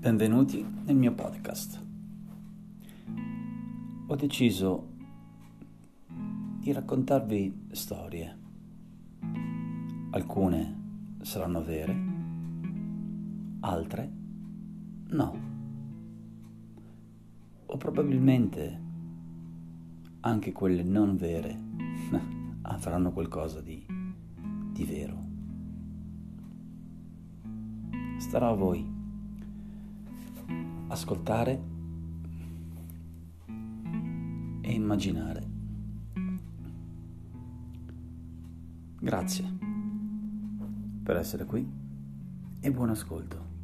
Benvenuti nel mio podcast. Ho deciso di raccontarvi storie. Alcune saranno vere, altre no. O probabilmente anche quelle non vere avranno qualcosa di, di vero. Starà a voi ascoltare e immaginare. Grazie per essere qui e buon ascolto.